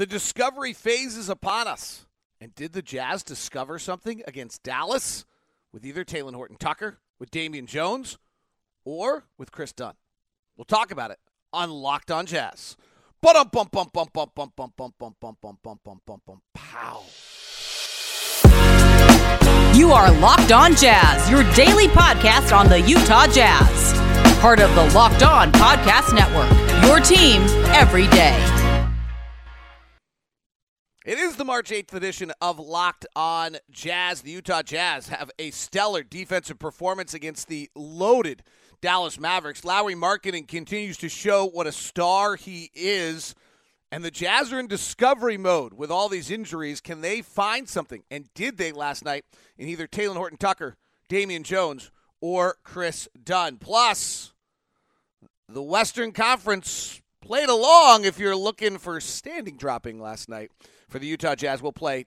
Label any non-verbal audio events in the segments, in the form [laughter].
The discovery phase is upon us. And did the Jazz discover something against Dallas with either Talen Horton Tucker, with Damian Jones, or with Kris Dunn? We'll talk about it on Locked On Jazz. Bum bum bum bum bum bum bum bum bum bum bum bum bum bum bum pow. You are Locked On Jazz, your daily podcast on the Utah Jazz. Part of the Locked On Podcast Network. Your team every day. It is the March 8th edition of Locked On Jazz. The Utah Jazz have a stellar defensive performance against the loaded Dallas Mavericks. Lauri Markkanen continues to show what a star he is. And the Jazz are in discovery mode with all these injuries. Can they find something? And did they last night in either Talen Horton Tucker, Damian Jones, or Kris Dunn? Plus, the Western Conference played along if you're looking for standing dropping last night for the Utah Jazz. We'll play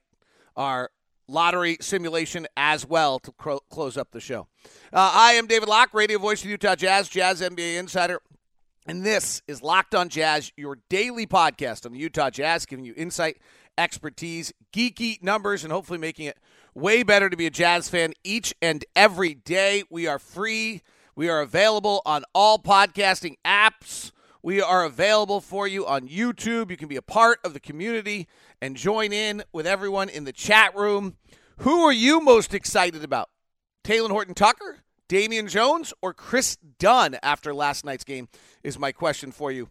our lottery simulation as well to cro- close up the show. Uh, I am David Locke, radio voice of Utah Jazz, Jazz NBA insider. And this is Locked on Jazz, your daily podcast on the Utah Jazz, giving you insight, expertise, geeky numbers, and hopefully making it way better to be a Jazz fan each and every day. We are free. We are available on all podcasting apps. We are available for you on YouTube. You can be a part of the community and join in with everyone in the chat room. Who are you most excited about? Talen Horton Tucker, Damian Jones, or Kris Dunn after last night's game is my question for you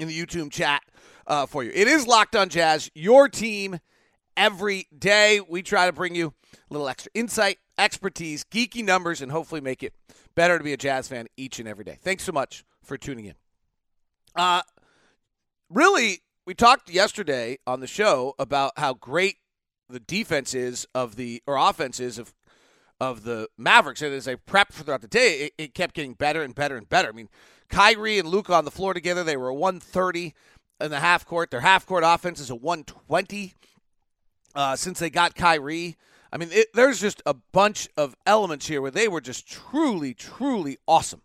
in the YouTube chat uh, for you. It is Locked on Jazz, your team every day. We try to bring you a little extra insight, expertise, geeky numbers, and hopefully make it better to be a Jazz fan each and every day. Thanks so much for tuning in. Uh, really, we talked yesterday on the show about how great the defense is of the or offense is of of the Mavericks, and as I prepped throughout the day, it, it kept getting better and better and better. I mean, Kyrie and Luka on the floor together, they were a 130 in the half court. Their half court offense is a 120 uh, since they got Kyrie. I mean, it, there's just a bunch of elements here where they were just truly, truly awesome.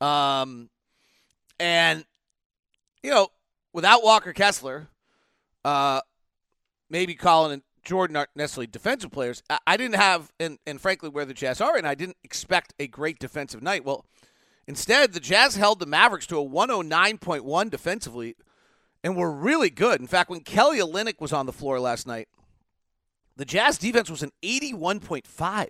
Um, and you know, without Walker Kessler, uh, maybe Collin and Jordan aren't necessarily defensive players. I, I didn't have, and, and frankly, where the Jazz are, and I didn't expect a great defensive night. Well, instead, the Jazz held the Mavericks to a 109.1 defensively and were really good. In fact, when Kelly Olynyk was on the floor last night, the Jazz defense was an 81.5.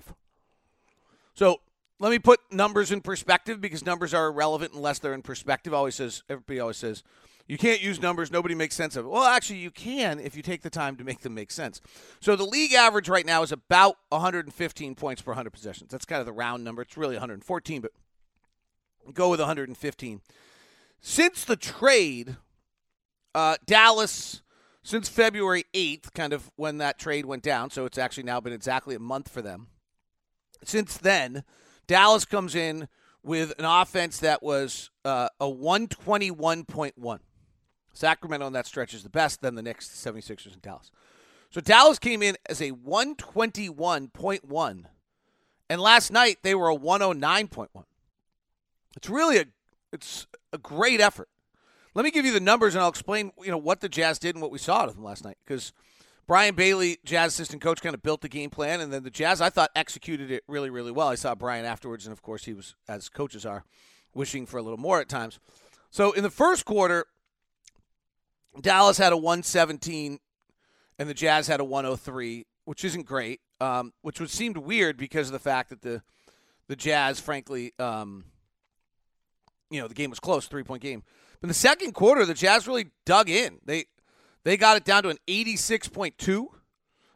So let me put numbers in perspective because numbers are irrelevant unless they're in perspective. Always says everybody always says you can't use numbers. Nobody makes sense of it. Well, actually, you can if you take the time to make them make sense. So the league average right now is about 115 points per 100 possessions. That's kind of the round number. It's really 114, but go with 115. Since the trade, uh, Dallas, since February 8th, kind of when that trade went down, so it's actually now been exactly a month for them. Since then, Dallas comes in with an offense that was uh, a 121.1. Sacramento on that stretch is the best, then the Knicks, 76ers, and Dallas. So Dallas came in as a 121.1, and last night they were a 109.1. It's really a it's a great effort. Let me give you the numbers, and I'll explain you know what the Jazz did and what we saw out of them last night. Because Brian Bailey, Jazz assistant coach, kind of built the game plan, and then the Jazz I thought executed it really really well. I saw Brian afterwards, and of course he was as coaches are wishing for a little more at times. So in the first quarter, Dallas had a 117 and the Jazz had a 103, which isn't great, um, which would seemed weird because of the fact that the the Jazz, frankly, um, you know, the game was close, three point game. But in the second quarter, the Jazz really dug in. They they got it down to an 86.2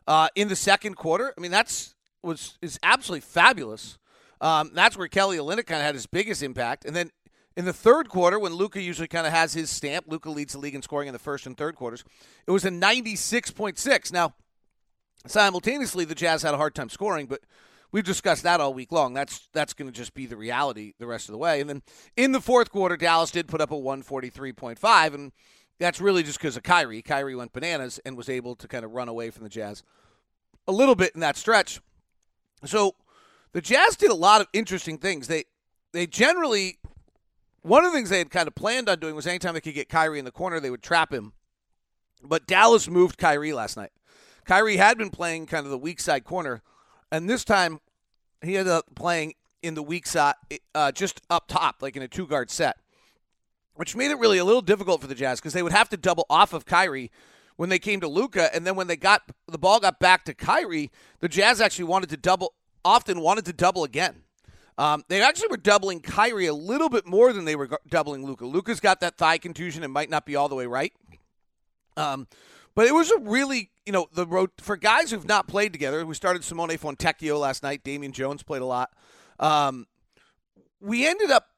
uh, in the second quarter. I mean, that's was is absolutely fabulous. Um, that's where Kelly Olynyk kind of had his biggest impact. And then in the third quarter, when Luka usually kind of has his stamp, Luka leads the league in scoring in the first and third quarters. It was a 96.6. Now, simultaneously, the Jazz had a hard time scoring, but we've discussed that all week long. That's that's going to just be the reality the rest of the way. And then in the fourth quarter, Dallas did put up a 143.5, and that's really just because of Kyrie. Kyrie went bananas and was able to kind of run away from the Jazz a little bit in that stretch. So the Jazz did a lot of interesting things. They they generally one of the things they had kind of planned on doing was anytime they could get Kyrie in the corner, they would trap him But Dallas moved Kyrie last night. Kyrie had been playing kind of the weak side corner, and this time he ended up playing in the weak side, uh, just up top, like in a two guard set, which made it really a little difficult for the Jazz because they would have to double off of Kyrie when they came to Luka, and then when they got the ball got back to Kyrie, the Jazz actually wanted to double, often wanted to double again. Um, they actually were doubling Kyrie a little bit more than they were doubling Luka. Luka's got that thigh contusion and might not be all the way right. Um, but it was a really, you know, the road for guys who've not played together. We started Simone Fontecchio last night. Damian Jones played a lot. Um, we ended up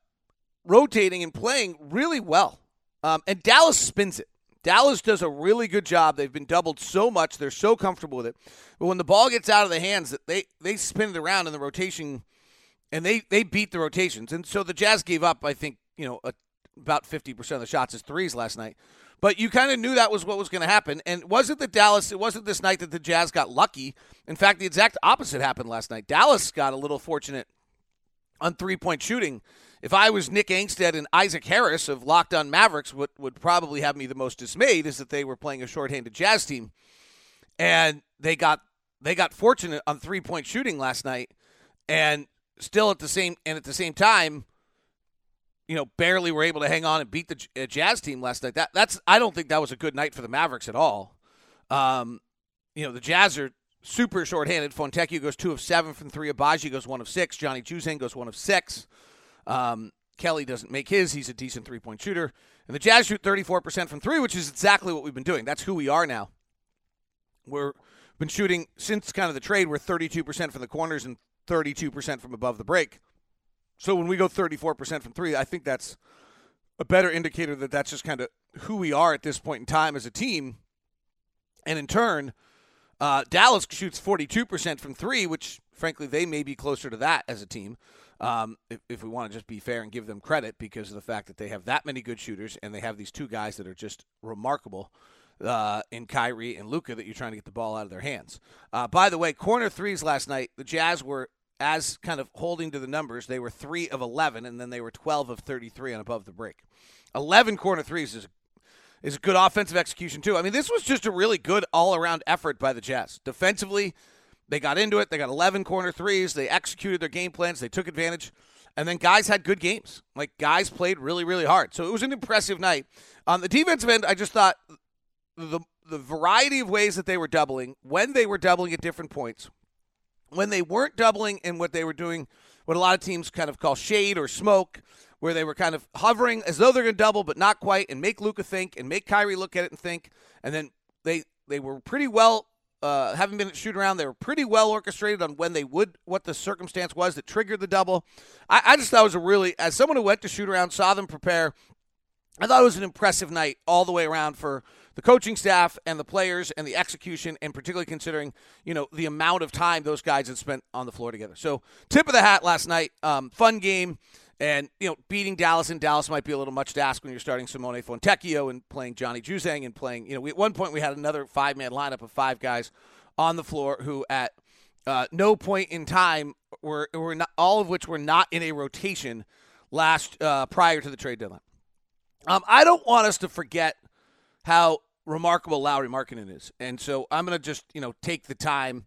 rotating and playing really well. Um, and Dallas spins it. Dallas does a really good job. They've been doubled so much; they're so comfortable with it. But when the ball gets out of the hands, they they spin it around in the rotation, and they they beat the rotations. And so the Jazz gave up, I think, you know, a, about fifty percent of the shots as threes last night. But you kind of knew that was what was going to happen. And wasn't the Dallas? It wasn't this night that the Jazz got lucky. In fact, the exact opposite happened last night. Dallas got a little fortunate on three point shooting. If I was Nick Angstadt and Isaac Harris of Locked On Mavericks, what would probably have me the most dismayed is that they were playing a shorthanded Jazz team, and they got they got fortunate on three point shooting last night, and still at the same and at the same time you know, barely were able to hang on and beat the uh, Jazz team last night. That that's I don't think that was a good night for the Mavericks at all. Um, you know, the Jazz are super shorthanded. Fontecchio goes two of seven from three. Agbaji goes one of six. Johnny Juzang goes one of six. Um, Kelly doesn't make his. He's a decent three point shooter. And the Jazz shoot 34% from three, which is exactly what we've been doing. That's who we are now. We're been shooting since kind of the trade. We're 32% from the corners and 32% from above the break. So when we go 34% from three, I think that's a better indicator that that's just kind of who we are at this point in time as a team. And in turn, uh, Dallas shoots 42% from three, which frankly, they may be closer to that as a team. Um, if, if, we want to just be fair and give them credit because of the fact that they have that many good shooters and they have these two guys that are just remarkable uh, in Kyrie and Luka that you're trying to get the ball out of their hands. Uh, by the way, corner threes last night, the Jazz were as kind of holding to the numbers, they were 3 of 11, and then they were 12 of 33 on above the break. 11 corner threes is, is a good offensive execution, too. I mean, this was just a really good all around effort by the Jazz. Defensively, they got into it. They got 11 corner threes. They executed their game plans. They took advantage. And then guys had good games. Like, guys played really, really hard. So it was an impressive night. On the defensive end, I just thought the, the variety of ways that they were doubling, when they were doubling at different points, when they weren't doubling and what they were doing, what a lot of teams kind of call shade or smoke, where they were kind of hovering as though they're going to double, but not quite, and make Luka think and make Kyrie look at it and think. And then they they were pretty well, uh, having been at shoot around, they were pretty well orchestrated on when they would, what the circumstance was that triggered the double. I, I just thought it was a really, as someone who went to shoot around, saw them prepare, I thought it was an impressive night all the way around for the coaching staff and the players and the execution, and particularly considering you know the amount of time those guys had spent on the floor together. So tip of the hat last night, um, fun game. And you know, beating Dallas in Dallas might be a little much to ask when you're starting Simone Fontecchio and playing Johnny Juzang and playing. You know, we, at one point we had another five man lineup of five guys on the floor who at uh, no point in time were were not all of which were not in a rotation last uh, prior to the trade deadline. Um, I don't want us to forget how remarkable Lauri Markkanen is. And so I'm going to just, you know, take the time.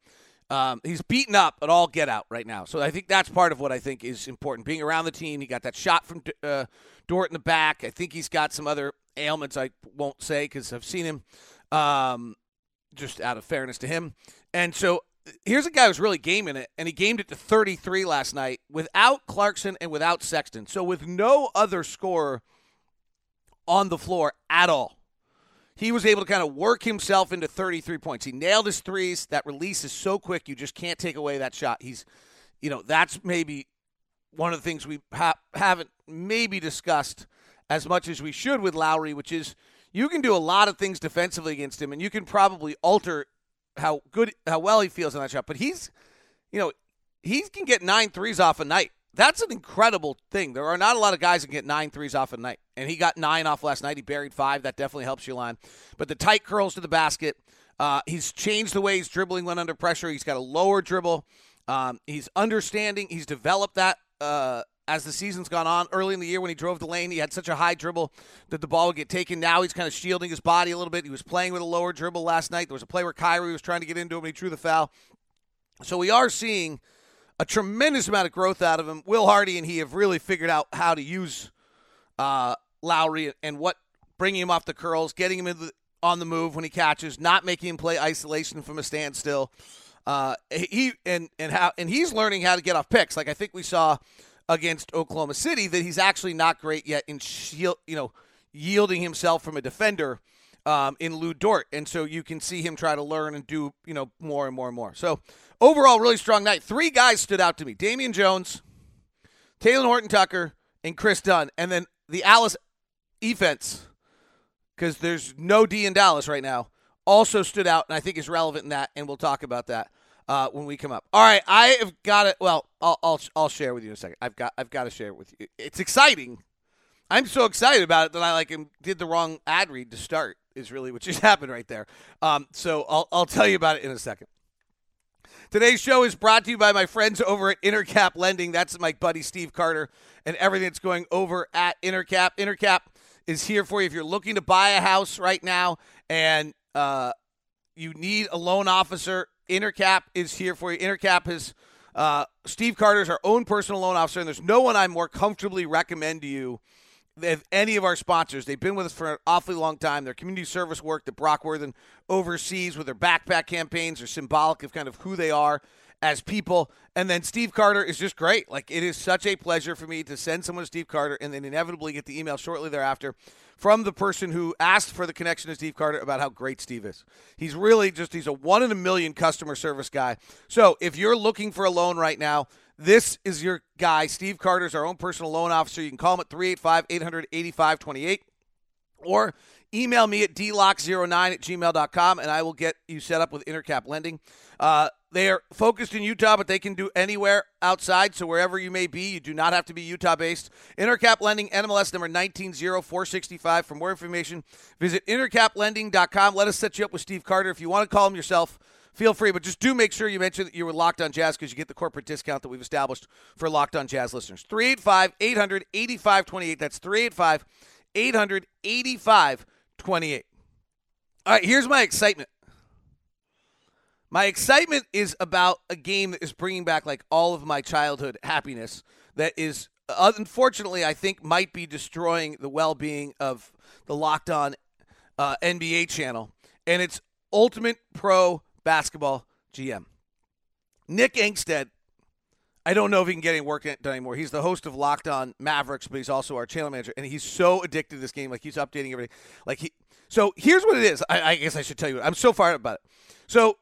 Um, he's beaten up at all get out right now. So I think that's part of what I think is important. Being around the team, he got that shot from uh, Dort in the back. I think he's got some other ailments I won't say because I've seen him, um, just out of fairness to him. And so here's a guy who's really gaming it, and he gamed it to 33 last night without Clarkson and without Sexton. So with no other scorer on the floor at all he was able to kind of work himself into 33 points. He nailed his threes. That release is so quick, you just can't take away that shot. He's, you know, that's maybe one of the things we ha- haven't maybe discussed as much as we should with Lauri, which is you can do a lot of things defensively against him, and you can probably alter how good, how well he feels on that shot. But he's, you know, he can get nine threes off a night. That's an incredible thing. There are not a lot of guys that get nine threes off a night, and he got nine off last night. He buried five. That definitely helps your line. But the tight curls to the basket. Uh, he's changed the way he's dribbling when under pressure. He's got a lower dribble. Um, he's understanding. He's developed that uh, as the season's gone on. Early in the year when he drove the lane, he had such a high dribble that the ball would get taken. Now he's kind of shielding his body a little bit. He was playing with a lower dribble last night. There was a play where Kyrie was trying to get into him and he drew the foul. So we are seeing a tremendous amount of growth out of him. Will Hardy and he have really figured out how to use uh, Lauri and what bringing him off the curls, getting him the, on the move when he catches, not making him play isolation from a standstill. Uh, he and and how and he's learning how to get off picks. Like I think we saw against Oklahoma City that he's actually not great yet in shield, you know yielding himself from a defender um, in Lu Dort, and so you can see him try to learn and do you know more and more and more. So overall, really strong night. Three guys stood out to me: Damian Jones, Talen Horton Tucker, and Kris Dunn, and then the Alice defense because there's no D in Dallas right now also stood out, and I think is relevant in that, and we'll talk about that uh, when we come up. All right, I have got it. Well, I'll, I'll I'll share with you in a second. I've got I've got to share it with you. It's exciting. I'm so excited about it that I like did the wrong ad read to start. Is really what just [laughs] happened right there. Um, so I'll I'll tell you about it in a second. Today's show is brought to you by my friends over at Intercap Lending. That's my buddy Steve Carter and everything that's going over at Intercap. Intercap is here for you if you're looking to buy a house right now and uh, you need a loan officer. Intercap is here for you. Intercap is uh, Steve Carter's our own personal loan officer, and there's no one I more comfortably recommend to you any of our sponsors. They've been with us for an awfully long time. Their community service work that Brock Worthen oversees with their backpack campaigns are symbolic of kind of who they are as people. And then Steve Carter is just great. Like it is such a pleasure for me to send someone to Steve Carter and then inevitably get the email shortly thereafter from the person who asked for the connection to Steve Carter about how great Steve is. He's really just he's a one in a million customer service guy. So if you're looking for a loan right now, this is your guy. Steve Carter's our own personal loan officer. You can call him at 385 885 28 or email me at dlock09 at gmail.com and I will get you set up with Intercap Lending. Uh, they are focused in Utah, but they can do anywhere outside. So wherever you may be, you do not have to be Utah based. Intercap Lending, NMLS number 190465. For more information, visit intercaplending.com. Let us set you up with Steve Carter. If you want to call him yourself, feel free. But just do make sure you mention that you were locked on jazz because you get the corporate discount that we've established for locked on jazz listeners. 385 800 8528. That's 385 800 8528. All right, here's my excitement. My excitement is about a game that is bringing back like all of my childhood happiness that is uh, unfortunately I think might be destroying the well-being of the Locked On uh, NBA channel and it's Ultimate Pro Basketball GM. Nick Angstadt I don't know if he can get any work done anymore. He's the host of Locked On Mavericks, but he's also our channel manager, and he's so addicted to this game. Like he's updating everything. Like he. So here's what it is. I, I guess I should tell you. I'm so fired about it. So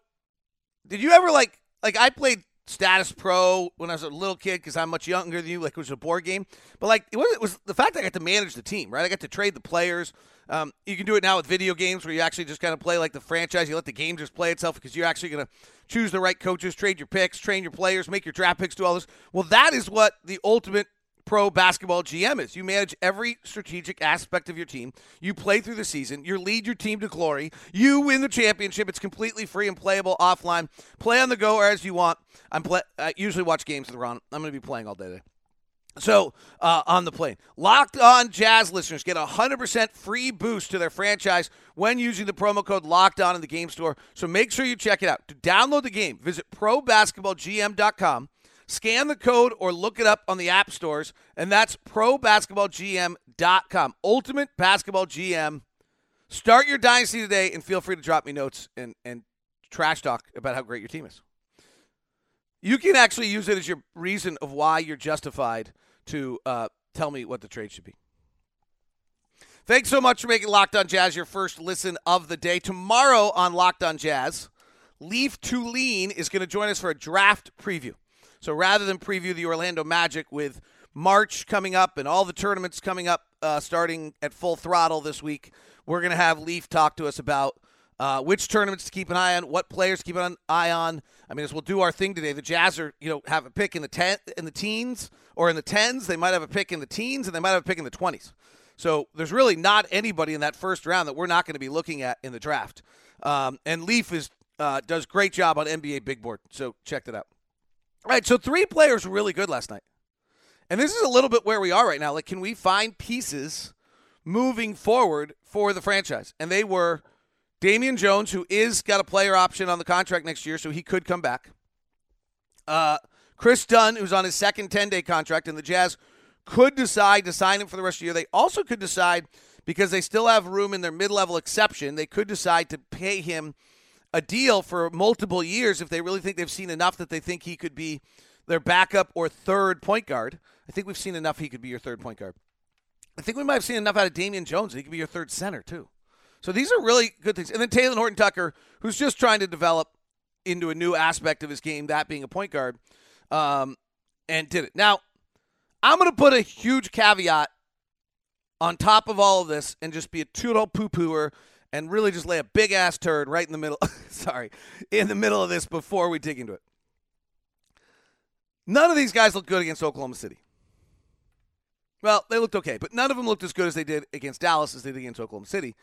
did you ever like like I played Statis Pro when I was a little kid because I'm much younger than you. Like it was a board game, but like it was, it was the fact I got to manage the team, right? I got to trade the players. Um, you can do it now with video games where you actually just kind of play like the franchise. You let the game just play itself because you're actually going to choose the right coaches, trade your picks, train your players, make your draft picks, do all this. Well, that is what the ultimate pro basketball GM is. You manage every strategic aspect of your team. You play through the season. You lead your team to glory. You win the championship. It's completely free and playable offline. Play on the go or as you want. I'm play- I usually watch games with Ron. I'm going to be playing all day today. So, uh, on the plane, locked on jazz listeners get a 100% free boost to their franchise when using the promo code locked on in the game store. So, make sure you check it out. To download the game, visit probasketballgm.com Scan the code or look it up on the app stores, and that's probasketballgm.com. Ultimate Basketball GM. Start your dynasty today, and feel free to drop me notes and, and trash talk about how great your team is. You can actually use it as your reason of why you're justified to uh, tell me what the trade should be. Thanks so much for making Locked On Jazz your first listen of the day. Tomorrow on Locked On Jazz, Leif Thulin is going to join us for a draft preview. So rather than preview the Orlando Magic with March coming up and all the tournaments coming up uh, starting at full throttle this week, we're going to have Leif talk to us about uh, which tournaments to keep an eye on, what players to keep an eye on. I mean, as we'll do our thing today, the Jazz are you know have a pick in the ten in the teens or in the tens. They might have a pick in the teens and they might have a pick in the twenties. So there's really not anybody in that first round that we're not going to be looking at in the draft. Um, and Leif is uh, does great job on NBA Big Board. So check that out. All right, so three players were really good last night. And this is a little bit where we are right now. Like, can we find pieces moving forward for the franchise? And they were Damian Jones, who is got a player option on the contract next year, so he could come back. Uh, Kris Dunn, who's on his second 10 day contract, and the Jazz could decide to sign him for the rest of the year. They also could decide, because they still have room in their mid level exception, they could decide to pay him a deal for multiple years if they really think they've seen enough that they think he could be their backup or third point guard. I think we've seen enough he could be your third point guard. I think we might have seen enough out of Damian Jones that he could be your third center, too. So these are really good things. And then Talen Horton Tucker, who's just trying to develop into a new aspect of his game, that being a point guard, um, and did it. Now, I'm going to put a huge caveat on top of all of this and just be a total poo pooer and really just lay a big ass turd right in the middle. [laughs] sorry, in the middle of this before we dig into it. None of these guys look good against Oklahoma City. Well, they looked okay, but none of them looked as good as they did against Dallas as they did against Oklahoma City.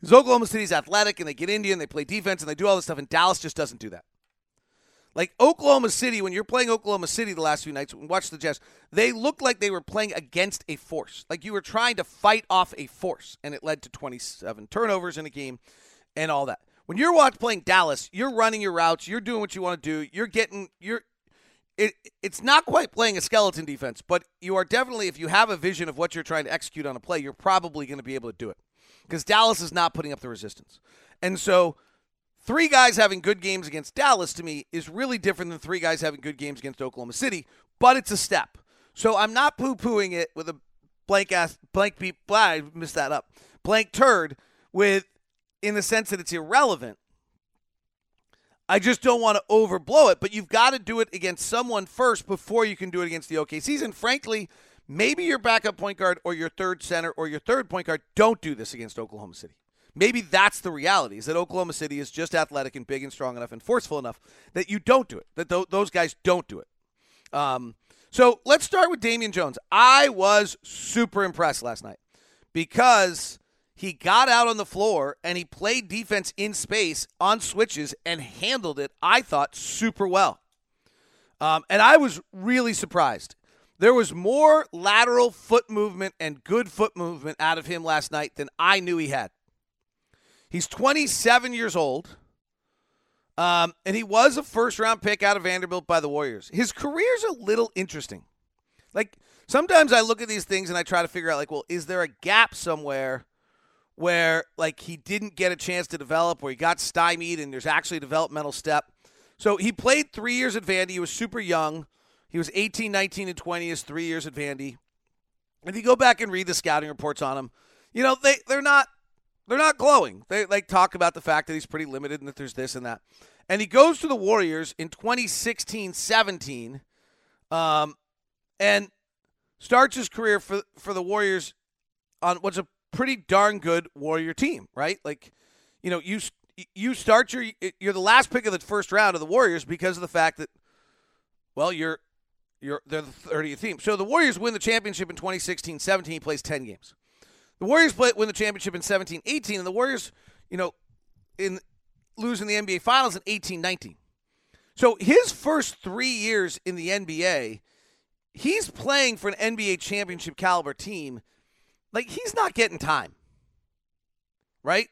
Because Oklahoma City's athletic and they get Indian, they play defense and they do all this stuff, and Dallas just doesn't do that. Like Oklahoma City, when you're playing Oklahoma City the last few nights, watch the Jazz, they looked like they were playing against a force. Like you were trying to fight off a force, and it led to 27 turnovers in a game and all that. When you're watching playing Dallas, you're running your routes, you're doing what you want to do, you're getting you're it, it's not quite playing a skeleton defense, but you are definitely, if you have a vision of what you're trying to execute on a play, you're probably going to be able to do it because Dallas is not putting up the resistance. And so, three guys having good games against Dallas to me is really different than three guys having good games against Oklahoma City, but it's a step. So, I'm not poo pooing it with a blank ass, blank beep, blah, I missed that up, blank turd with, in the sense that it's irrelevant. I just don't want to overblow it, but you've got to do it against someone first before you can do it against the OKCs. And frankly, maybe your backup point guard or your third center or your third point guard don't do this against Oklahoma City. Maybe that's the reality is that Oklahoma City is just athletic and big and strong enough and forceful enough that you don't do it, that th- those guys don't do it. Um, so let's start with Damian Jones. I was super impressed last night because he got out on the floor and he played defense in space on switches and handled it, I thought, super well. Um, and I was really surprised. There was more lateral foot movement and good foot movement out of him last night than I knew he had. He's 27 years old, um, and he was a first round pick out of Vanderbilt by the Warriors. His career's a little interesting. Like, sometimes I look at these things and I try to figure out, like, well, is there a gap somewhere where, like, he didn't get a chance to develop, where he got stymied and there's actually a developmental step? So he played three years at Vandy. He was super young. He was 18, 19, and 20 his three years at Vandy. If you go back and read the scouting reports on him, you know they they're not they're not glowing. They like talk about the fact that he's pretty limited and that there's this and that. And he goes to the Warriors in 2016-17, um, and starts his career for for the Warriors on what's a pretty darn good Warrior team, right? Like, you know, you you start your you're the last pick of the first round of the Warriors because of the fact that well, you're you're they're the 30th team. So the Warriors win the championship in 2016-17. He plays 10 games. The Warriors play, win the championship in 17-18, and the Warriors, you know, in losing the NBA Finals in 18-19. So his first three years in the NBA, he's playing for an NBA championship caliber team. Like he's not getting time, right?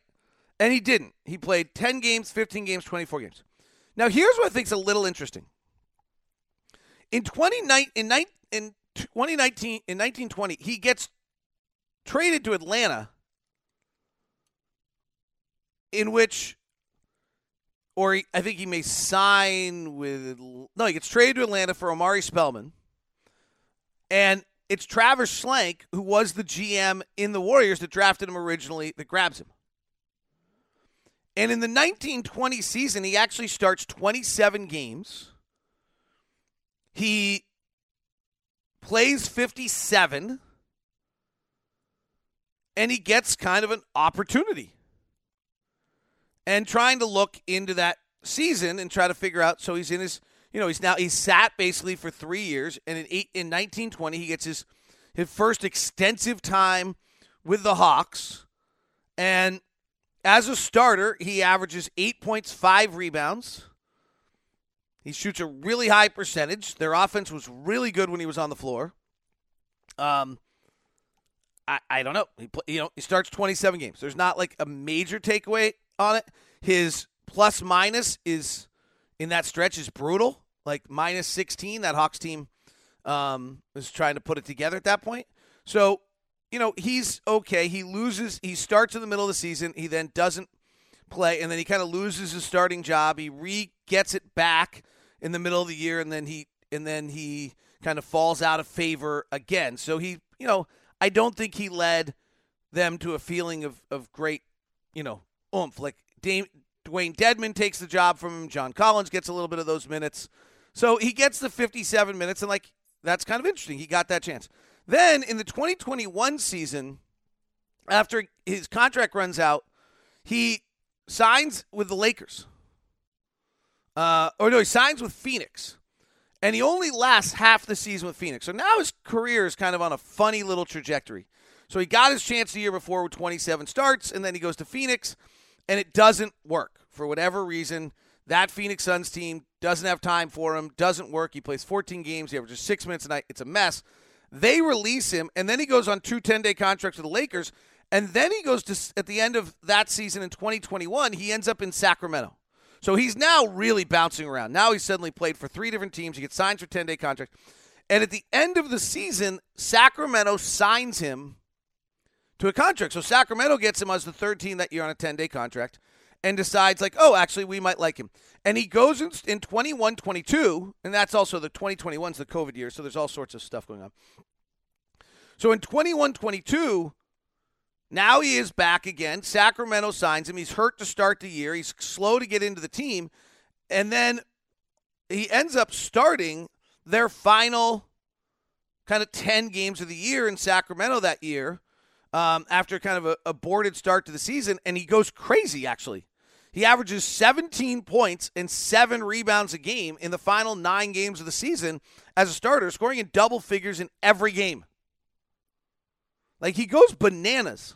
And he didn't. He played 10 games, 15 games, 24 games. Now here's what I think is a little interesting. In 2019, in, in 2019, in 1920, he gets traded to Atlanta, in which, or he, I think he may sign with. No, he gets traded to Atlanta for Omari Spellman, and it's Travis Schlenk, who was the GM in the Warriors that drafted him originally, that grabs him. And in the 1920 season, he actually starts 27 games he plays 57 and he gets kind of an opportunity. And trying to look into that season and try to figure out so he's in his you know, he's now he's sat basically for 3 years and in eight, in 1920 he gets his his first extensive time with the Hawks and as a starter, he averages 8 points, 5 rebounds, he shoots a really high percentage. Their offense was really good when he was on the floor. Um, I, I don't know. He you know he starts 27 games. There's not like a major takeaway on it. His plus minus is in that stretch is brutal, like minus 16. That Hawks team um, was trying to put it together at that point. So you know he's okay. He loses. He starts in the middle of the season. He then doesn't play, and then he kind of loses his starting job. He re gets it back in the middle of the year, and then he and then he kind of falls out of favor again. So he, you know, I don't think he led them to a feeling of, of great, you know, oomph. Like Dame, Dewayne Dedmon takes the job from him. John Collins gets a little bit of those minutes. So he gets the 57 minutes, and like that's kind of interesting. He got that chance. Then in the 2021 season, after his contract runs out, he signs with the Lakers. Uh, or no, he signs with Phoenix. And he only lasts half the season with Phoenix. So now his career is kind of on a funny little trajectory. So he got his chance the year before with 27 starts, and then he goes to Phoenix, and it doesn't work for whatever reason. That Phoenix Suns team doesn't have time for him, doesn't work. He plays 14 games, he averages six minutes a night. It's a mess. They release him, and then he goes on two 10 day contracts with the Lakers. And then he goes to, at the end of that season in 2021, he ends up in Sacramento. So he's now really bouncing around. Now he's suddenly played for three different teams. He gets signed for 10 day contract. And at the end of the season, Sacramento signs him to a contract. So Sacramento gets him as the third team that year on a 10 day contract and decides, like, oh, actually, we might like him. And he goes in, in 21 22, and that's also the 2021 is the COVID year. So there's all sorts of stuff going on. So in 21 22, now he is back again. Sacramento signs him. He's hurt to start the year. He's slow to get into the team. And then he ends up starting their final kind of 10 games of the year in Sacramento that year um, after kind of a aborted start to the season. And he goes crazy, actually. He averages 17 points and seven rebounds a game in the final nine games of the season as a starter, scoring in double figures in every game. Like he goes bananas.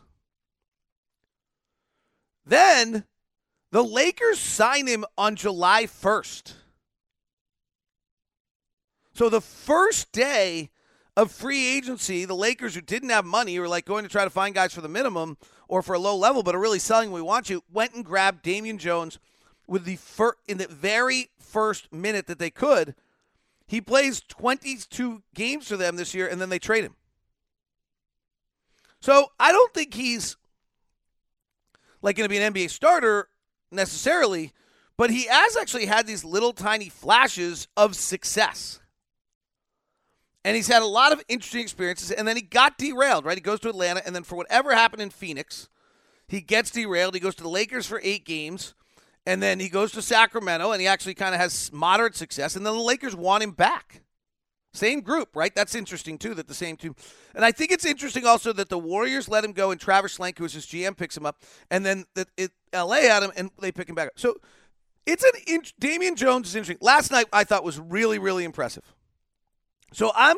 Then the Lakers sign him on July 1st. So the first day of free agency, the Lakers who didn't have money were like going to try to find guys for the minimum or for a low level, but are really selling we want you, went and grabbed Damian Jones with the fir- in the very first minute that they could. He plays 22 games for them this year, and then they trade him. So I don't think he's like going to be an NBA starter necessarily, but he has actually had these little tiny flashes of success. And he's had a lot of interesting experiences, and then he got derailed, right? He goes to Atlanta, and then for whatever happened in Phoenix, he gets derailed. He goes to the Lakers for eight games, and then he goes to Sacramento, and he actually kind of has moderate success, and then the Lakers want him back. Same group, right? That's interesting too. That the same two, and I think it's interesting also that the Warriors let him go, and Travis Schlenk, who is his GM, picks him up, and then that it, LA had him, and they pick him back up. So it's an in, Damian Jones is interesting. Last night I thought was really really impressive. So I'm,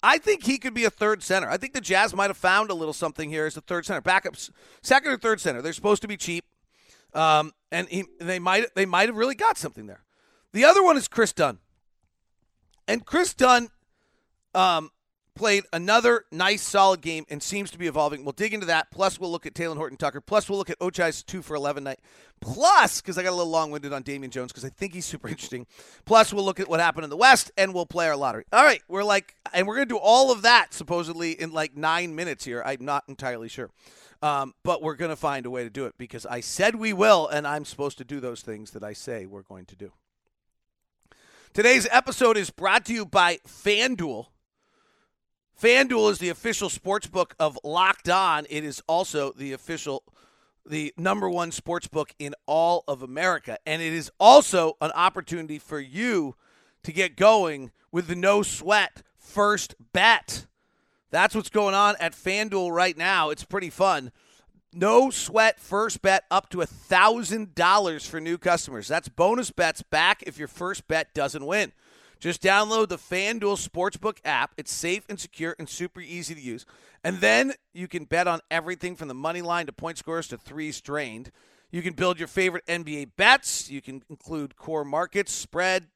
I think he could be a third center. I think the Jazz might have found a little something here as a third center, backups, second or third center. They're supposed to be cheap, um, and he, they might they might have really got something there. The other one is Kris Dunn. And Kris Dunn um, played another nice, solid game and seems to be evolving. We'll dig into that. Plus, we'll look at Talen Horton Tucker. Plus, we'll look at Ochai's 2 for 11 night. Plus, because I got a little long winded on Damian Jones because I think he's super interesting. Plus, we'll look at what happened in the West and we'll play our lottery. All right. We're like, and we're going to do all of that supposedly in like nine minutes here. I'm not entirely sure. Um, but we're going to find a way to do it because I said we will, and I'm supposed to do those things that I say we're going to do. Today's episode is brought to you by FanDuel. FanDuel is the official sports book of Locked On. It is also the official, the number one sports book in all of America. And it is also an opportunity for you to get going with the no sweat first bet. That's what's going on at FanDuel right now. It's pretty fun. No sweat first bet up to $1,000 for new customers. That's bonus bets back if your first bet doesn't win. Just download the FanDuel Sportsbook app. It's safe and secure and super easy to use. And then you can bet on everything from the money line to point scores to threes drained. You can build your favorite NBA bets. You can include core markets, spread,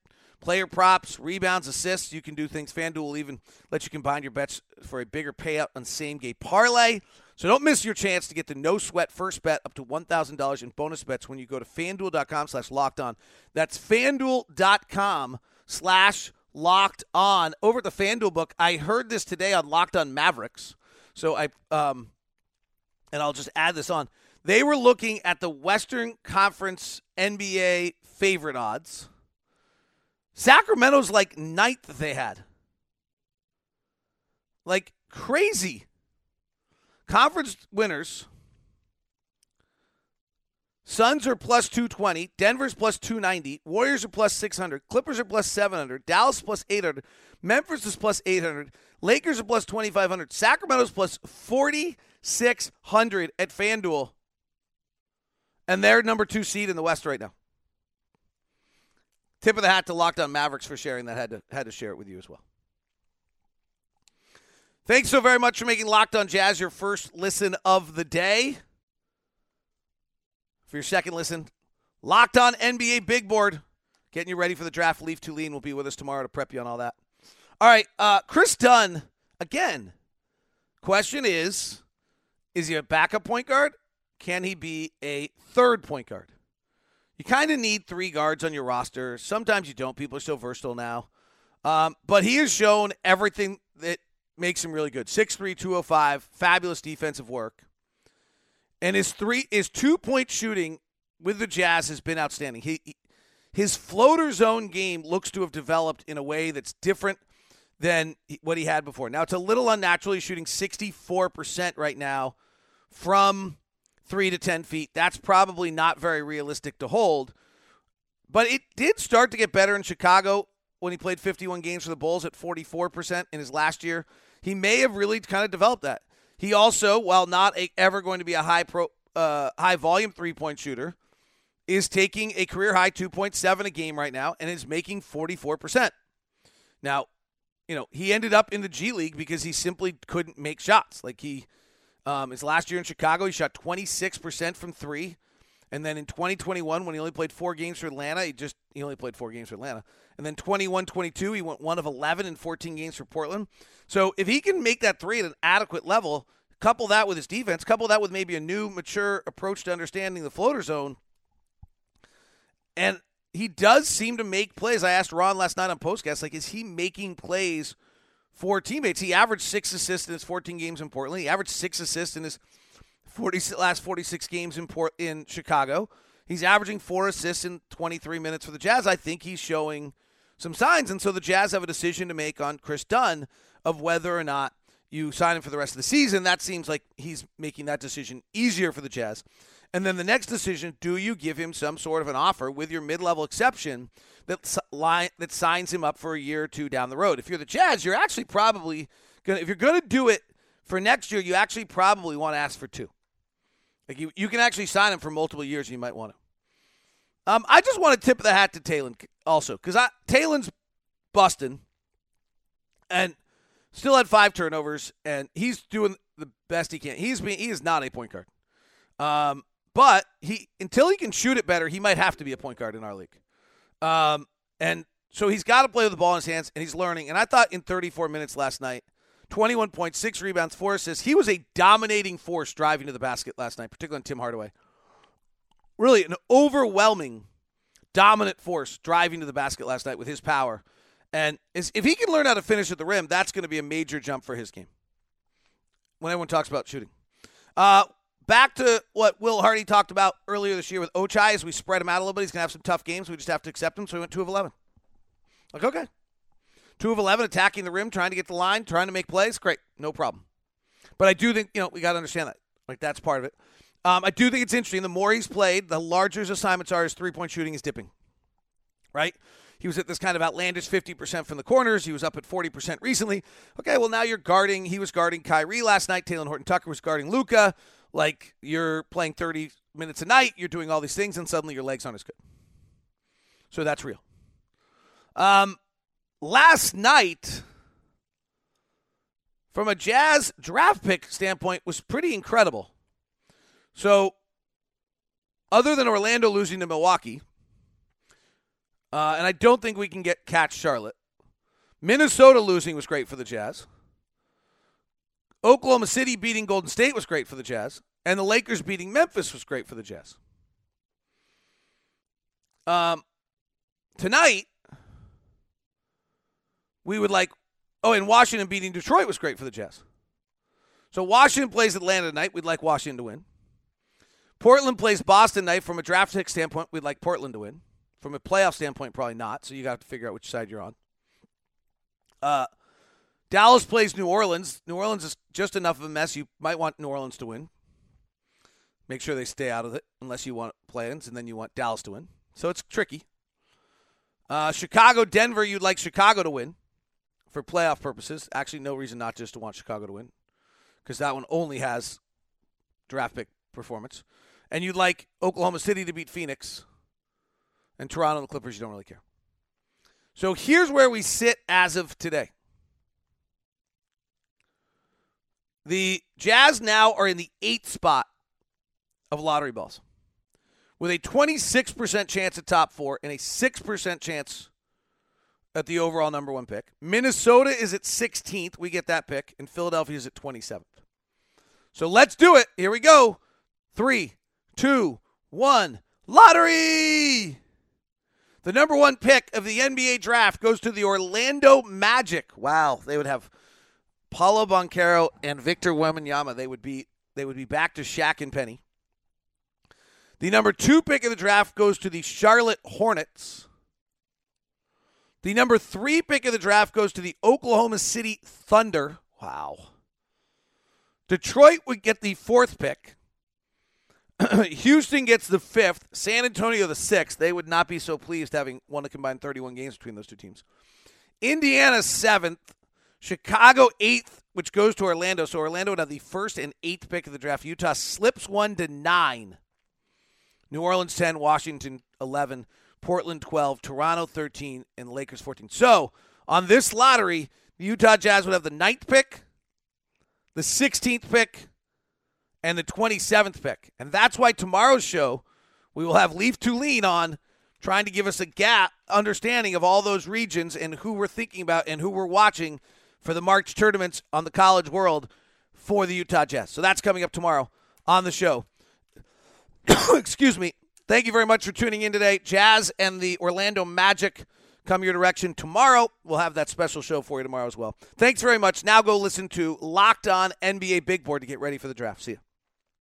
player props, rebounds, assists. You can do things. FanDuel will even let you combine your bets for a bigger payout on same game parlay. So don't miss your chance to get the no sweat first bet up to $1,000 in bonus bets when you go to fanduel.com slash locked on. That's fanduel.com slash locked on. Over at the FanDuel book, I heard this today on Locked on Mavericks. So I, um, and I'll just add this on. They were looking at the Western Conference NBA favorite odds. Sacramento's like ninth that they had. Like crazy. Conference winners. Suns are plus 220. Denver's plus 290. Warriors are plus 600. Clippers are plus 700. Dallas plus 800. Memphis is plus 800. Lakers are plus 2,500. Sacramento's plus 4,600 at FanDuel. And they're number two seed in the West right now. Tip of the hat to Locked On Mavericks for sharing that. Had to, had to share it with you as well. Thanks so very much for making Locked On Jazz your first listen of the day. For your second listen, Locked On NBA Big Board. Getting you ready for the draft. Leif Thulin will be with us tomorrow to prep you on all that. All right, uh, Kris Dunn, again. Question is Is he a backup point guard? Can he be a third point guard? You kind of need three guards on your roster. Sometimes you don't. People are so versatile now. Um, but he has shown everything makes him really good. 6'3, 205, fabulous defensive work. And his three his two point shooting with the Jazz has been outstanding. He, he his floater zone game looks to have developed in a way that's different than what he had before. Now it's a little unnatural. He's shooting 64% right now from 3 to 10 feet. That's probably not very realistic to hold. But it did start to get better in Chicago when he played 51 games for the Bulls at 44% in his last year. He may have really kind of developed that. He also, while not a, ever going to be a high pro, uh, high volume three point shooter, is taking a career high 2.7 a game right now and is making 44%. Now, you know, he ended up in the G League because he simply couldn't make shots. Like he, um, his last year in Chicago, he shot 26% from three. And then in 2021, when he only played four games for Atlanta, he just he only played four games for Atlanta. And then 21-22, he went one of 11 in 14 games for Portland. So if he can make that three at an adequate level, couple that with his defense, couple that with maybe a new, mature approach to understanding the floater zone, and he does seem to make plays. I asked Ron last night on postcast, like, is he making plays for teammates? He averaged six assists in his 14 games in Portland. He averaged six assists in his 40 last 46 games in Port in Chicago. He's averaging four assists in 23 minutes for the Jazz. I think he's showing some signs, and so the Jazz have a decision to make on Kris Dunn of whether or not you sign him for the rest of the season. That seems like he's making that decision easier for the Jazz. And then the next decision, do you give him some sort of an offer with your mid-level exception that line, that signs him up for a year or two down the road? If you're the Jazz, you're actually probably to if you're going to do it for next year, you actually probably want to ask for two. Like you, you can actually sign him for multiple years. And you might want to. Um, I just want to tip the hat to Talen also because Talen's busting, and still had five turnovers, and he's doing the best he can. He's being, he is not a point guard, um, but he until he can shoot it better, he might have to be a point guard in our league. Um, and so he's got to play with the ball in his hands, and he's learning. And I thought in 34 minutes last night 21 points, six rebounds, four assists. He was a dominating force driving to the basket last night, particularly on Tim Hardaway. Really, an overwhelming, dominant force driving to the basket last night with his power. And if he can learn how to finish at the rim, that's going to be a major jump for his game. When everyone talks about shooting. Uh, back to what Will Hardy talked about earlier this year with Ochai as we spread him out a little bit. He's going to have some tough games. We just have to accept him. So we went 2 of 11. Like, okay, Two of 11 attacking the rim, trying to get the line, trying to make plays. Great. No problem. But I do think, you know, we got to understand that. Like, that's part of it. Um, I do think it's interesting. The more he's played, the larger his assignments are. His three point shooting is dipping. Right? He was at this kind of outlandish 50% from the corners. He was up at 40% recently. Okay, well, now you're guarding. He was guarding Kyrie last night. Talen Horton Tucker was guarding Luka. Like, you're playing 30 minutes a night. You're doing all these things, and suddenly your legs aren't as good. So that's real. Um, last night, from a Jazz draft pick standpoint, was pretty incredible. So, other than Orlando losing to Milwaukee, Uh, and I don't think we can get catch Charlotte. Minnesota losing was great for the Jazz. Oklahoma City beating Golden State was great for the Jazz. And the Lakers beating Memphis was great for the Jazz. Um, tonight, we would like, oh, and Washington beating Detroit was great for the Jazz. So Washington plays Atlanta tonight. We'd like Washington to win. Portland plays Boston tonight. From a draft pick standpoint, we'd like Portland to win. From a playoff standpoint, probably not. So you got to figure out which side you're on. Uh, Dallas plays New Orleans. New Orleans is just enough of a mess. You might want New Orleans to win. Make sure they stay out of it, unless you want plans, and then you want Dallas to win. So it's tricky. Uh, Chicago, Denver. You'd like Chicago to win for playoff purposes. Actually, no reason not just to want Chicago to win, because that one only has draft pick performance. And you'd like Oklahoma City to beat Phoenix, and Toronto and the Clippers. You don't really care. So here's where we sit as of today. The Jazz now are in the eighth spot of lottery balls with a 26% chance at top four and a 6% chance at the overall number one pick. Minnesota is at 16th. We get that pick. And Philadelphia is at 27th. So let's do it. Here we go. Three, two, one. Lottery! The number one pick of the NBA draft goes to the Orlando Magic. Wow, they would have Paolo Banchero and Victor Wembanyama. They would be they would be back to Shaq and Penny. The number two pick of the draft goes to the Charlotte Hornets. The number three pick of the draft goes to the Oklahoma City Thunder. Wow. Detroit would get the fourth pick. [clears throat] Houston gets the fifth. San Antonio the sixth. They would not be so pleased having won a combined 31 games between those two teams. Indiana seventh. Chicago eighth, which goes to Orlando. So Orlando would have the first and eighth pick of the draft. Utah slips one to nine. New Orleans 10, Washington 11, Portland 12, Toronto 13, and Lakers 14. So on this lottery, the Utah Jazz would have the ninth pick, the 16th pick, and the 27th pick. And that's why tomorrow's show, we will have Leif Thulin on trying to give us a gap understanding of all those regions and who we're thinking about and who we're watching for the March tournaments on the college world for the Utah Jazz. So that's coming up tomorrow on the show. [coughs] Excuse me. Thank you very much for tuning in today. Jazz and the Orlando Magic come your direction tomorrow. We'll have that special show for you tomorrow as well. Thanks very much. Now go listen to Locked On NBA Big Board to get ready for the draft. See you.